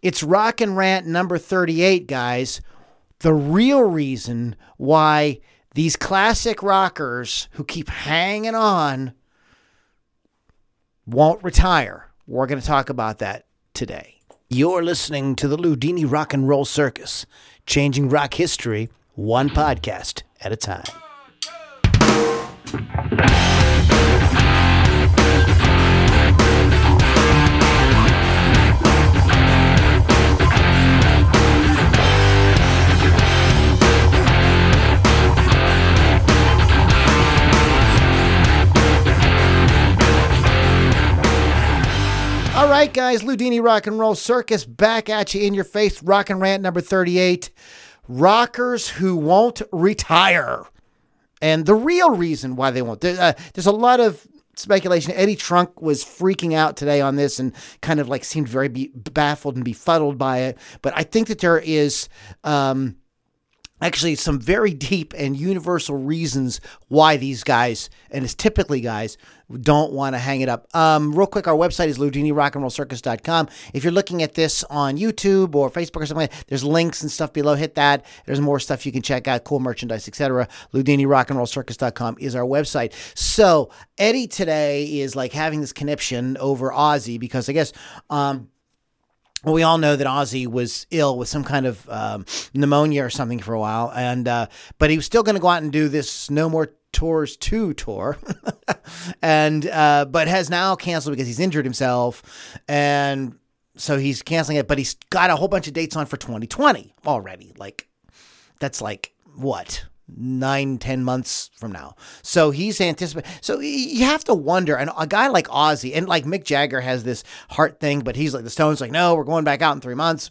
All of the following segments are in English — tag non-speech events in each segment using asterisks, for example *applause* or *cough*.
It's Rockin' Rant number 38, guys. The real reason why these classic rockers who keep hanging on won't retire. We're going to talk about that today. You're listening to the Loudini Rock and Roll Circus, changing rock history one podcast at a time. Loudini Rock and Roll Circus back at you in your face. Rockin' Rant number 38. Rockers who won't retire. And the real reason why they won't. There, uh, there's a lot of speculation. Eddie Trunk was freaking out today on this and kind of like seemed very be- baffled and befuddled by it. But I think that there is. Um, actually some very deep and universal reasons why these guys, and it's typically guys, don't want to hang it up. Um, real quick, our website is loudinirockandrollcircus.com. If you're looking at this on YouTube or Facebook or something, like that, there's links and stuff below. Hit that. There's more stuff you can check out, cool merchandise, etc. loudinirockandrollcircus.com is our website. So Eddie today is like having this conniption over Ozzy because I guess um, well, we all know that Ozzy was ill with some kind of um, pneumonia or something for a while, and uh, but he was still going to go out and do this No More Tours Two tour, *laughs* and uh, but has now canceled because he's injured himself, and so he's canceling it. But he's got a whole bunch of dates on for 2020 already. Like that's like what nine, ten months from now. So he's anticipating. So you have to wonder, and a guy like Ozzy, and like Mick Jagger has this heart thing, but he's like the Stones, like, no, we're going back out in three months.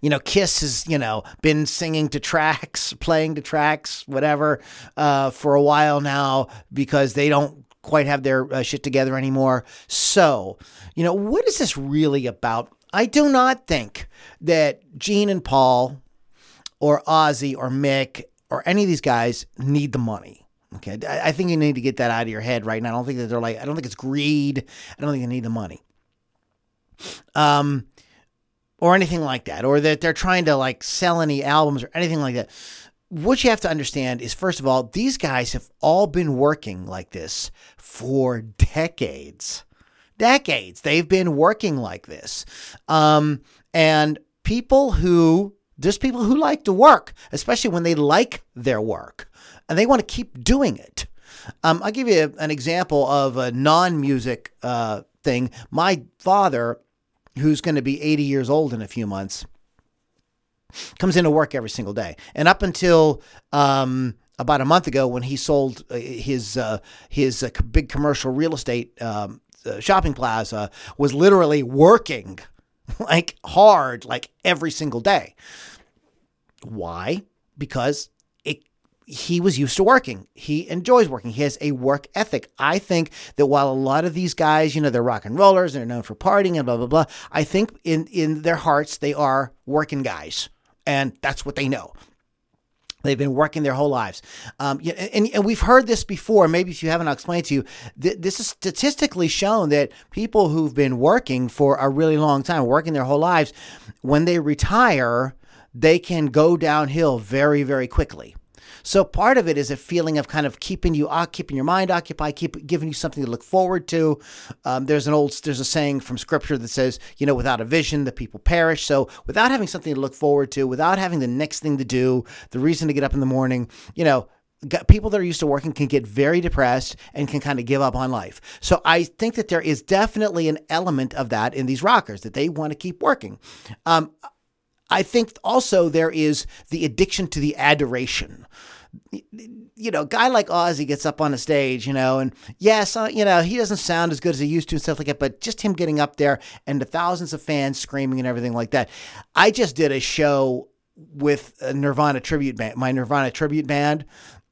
You know, Kiss has, you know, been singing to tracks, *laughs* playing to tracks, whatever, uh, for a while now because they don't quite have their uh, shit together anymore. So, you know, what is this really about? I do not think that Gene and Paul or Ozzy or Mick or any of these guys need the money. Okay, I think you need to get that out of your head right now. I don't think that they're like. I don't think it's greed. I don't think they need the money. Um, or anything like that, or that they're trying to like sell any albums or anything like that. What you have to understand is, first of all, these guys have all been working like this for decades. Decades. They've been working like this. Um, and people who there's people who like to work, especially when they like their work and they want to keep doing it. Um, I'll give you an example of a non music uh, thing. My father, who's going to be 80 years old in a few months, comes into work every single day. And up until um, about a month ago, when he sold uh, his uh, his uh, big commercial real estate um, uh, shopping plaza, was literally working *laughs* like hard, like every single day. Why? Because it he was used to working. He enjoys working. He has a work ethic. I think that while a lot of these guys, you know, they're rock and rollers, and they're known for partying and blah blah blah. I think in in their hearts they are working guys, and that's what they know. They've been working their whole lives. Um, and, and, we've heard this before. Maybe if you haven't, I'll explain to you. Th- this is statistically shown that people who've been working for a really long time, working their whole lives, when they retire, they can go downhill very, very quickly. So part of it is a feeling of kind of keeping you uh, keeping your mind occupied, keep giving you something to look forward to. Um, there's an old there's a saying from scripture that says, you know, without a vision, the people perish. So without having something to look forward to, without having the next thing to do, the reason to get up in the morning, you know, people that are used to working can get very depressed and can kind of give up on life. So I think that there is definitely an element of that in these rockers that they want to keep working. Um, I think also there is the addiction to the adoration you know, a guy like Ozzy gets up on a stage, you know, and yes, uh, you know, he doesn't sound as good as he used to and stuff like that, but just him getting up there and the thousands of fans screaming and everything like that. I just did a show with a Nirvana tribute band, my Nirvana tribute band,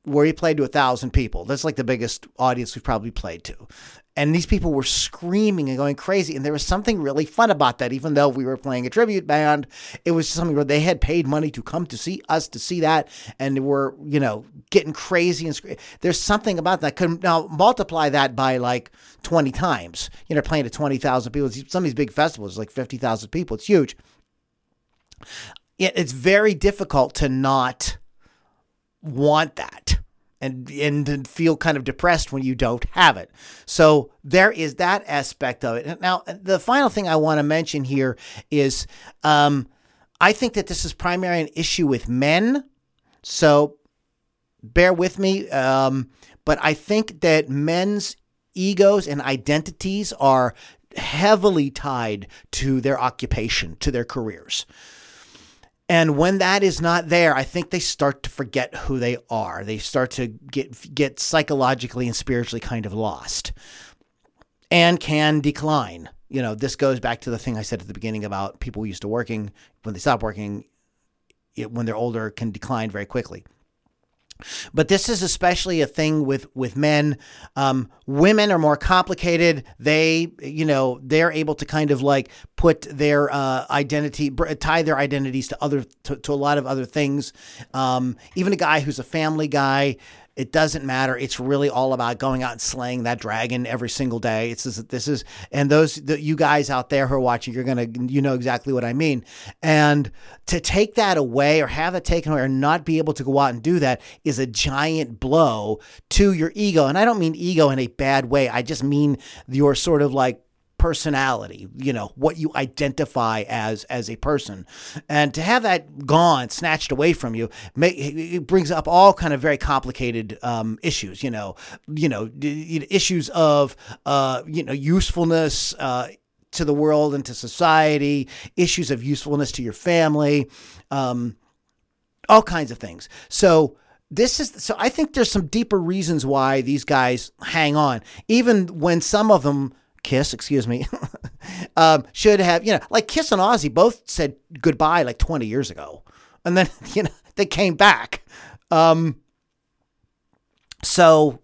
where he played to a thousand people. That's like the biggest audience we've probably played to. And these people were screaming and going crazy. And there was something really fun about that. Even though we were playing a tribute band, it was something where they had paid money to come to see us to see that. And were, you know, getting crazy and screaming. There's something about that. Could now multiply that by like 20 times. You know, playing to 20,000 people. Some of these big festivals, like 50,000 people. It's huge. It's very difficult to not want that and and feel kind of depressed when you don't have it. So there is that aspect of it. Now, the final thing I want to mention here is um, I think that this is primarily an issue with men. So bear with me, um, but I think that men's egos and identities are heavily tied to their occupation, to their careers. And when that is not there, I think they start to forget who they are. They start to get get psychologically and spiritually kind of lost and can decline. You know, this goes back to the thing I said at the beginning about people used to working when they stop working, it, when they're older, can decline very quickly. But this is especially a thing with with men. Um, women are more complicated. They, you know, they're able to kind of like put their uh, identity, tie their identities to other to, to a lot of other things. Um, even a guy who's a family guy it doesn't matter. It's really all about going out and slaying that dragon every single day. It's this, this is, and those the, you guys out there who are watching, you're gonna you know exactly what I mean. And to take that away or have it taken away or not be able to go out and do that is a giant blow to your ego. And I don't mean ego in a bad way. I just mean your sort of like personality, you know, what you identify as as a person. And to have that gone, snatched away from you, it brings up all kind of very complicated um, issues, you know, you know, issues of uh, you know, usefulness, uh, to the world and to society, issues of usefulness to your family, um, all kinds of things. So this is so I think there's some deeper reasons why these guys hang on, even when some of them Kiss, excuse me, *laughs* um, should have, you know, like Kiss and Ozzy both said goodbye like 20 years ago. And then, *laughs* you know, they came back. Um, so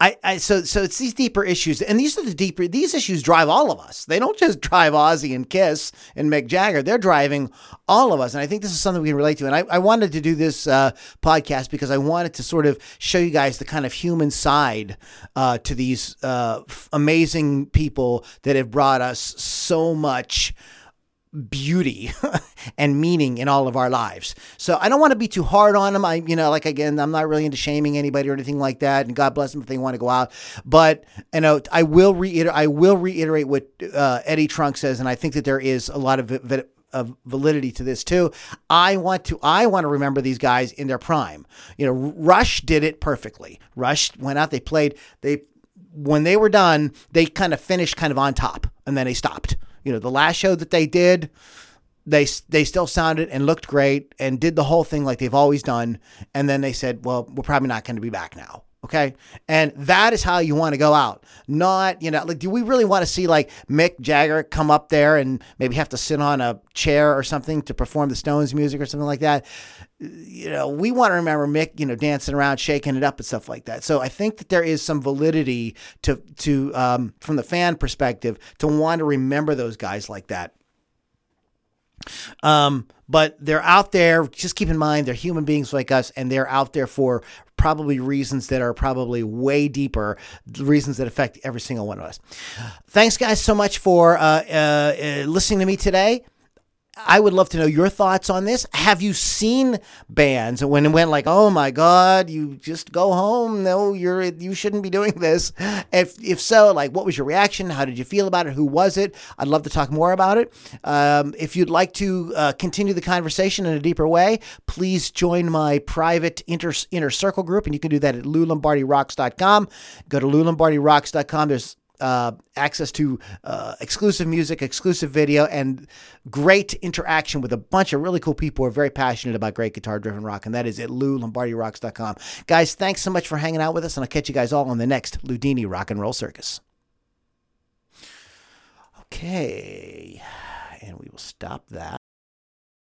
I, I so so it's these deeper issues, and these are the deeper these issues drive all of us. They don't just drive Ozzy and Kiss and Mick Jagger; they're driving all of us. And I think this is something we can relate to. And I, I wanted to do this uh, podcast because I wanted to sort of show you guys the kind of human side uh, to these uh, amazing people that have brought us so much beauty *laughs* and meaning in all of our lives. So I don't want to be too hard on them. I, you know, like again, I'm not really into shaming anybody or anything like that. And God bless them if they want to go out. But you know, I will reiterate. I will reiterate what uh, Eddie Trunk says, and I think that there is a lot of. of validity to this too. I want to I want to remember these guys in their prime. You know, Rush did it perfectly. Rush went out, they played, they when they were done, they kind of finished kind of on top and then they stopped. You know, the last show that they did, they they still sounded and looked great and did the whole thing like they've always done. And then they said, "Well, we're probably not going to be back now." Okay. And that is how you want to go out. Not, you know, like, do we really want to see like Mick Jagger come up there and maybe have to sit on a chair or something to perform the Stones music or something like that? You know, we want to remember Mick, you know, dancing around, shaking it up and stuff like that. So I think that there is some validity to, to, um, from the fan perspective to want to remember those guys like that. Um, but they're out there. Just keep in mind, they're human beings like us, and they're out there for probably reasons that are probably way deeper, reasons that affect every single one of us. Thanks, guys, so much for uh, uh, uh listening to me today. I would love to know your thoughts on this. Have you seen bands when it went like, "Oh my God, you just go home"? No, you're you shouldn't be doing this. If if so, like, what was your reaction? How did you feel about it? Who was it? I'd love to talk more about it. Um, if you'd like to uh, continue the conversation in a deeper way, please join my private inner circle group, and you can do that at loulombardirocks.com. Go to loulombardirocks.com. There's uh, access to uh, exclusive music, exclusive video, and great interaction with a bunch of really cool people who are very passionate about great guitar driven rock. And that is at LouLombardiRocks.com. Guys, thanks so much for hanging out with us. And I'll catch you guys all on the next Loudini Rock and Roll Circus. Okay. And we will stop that.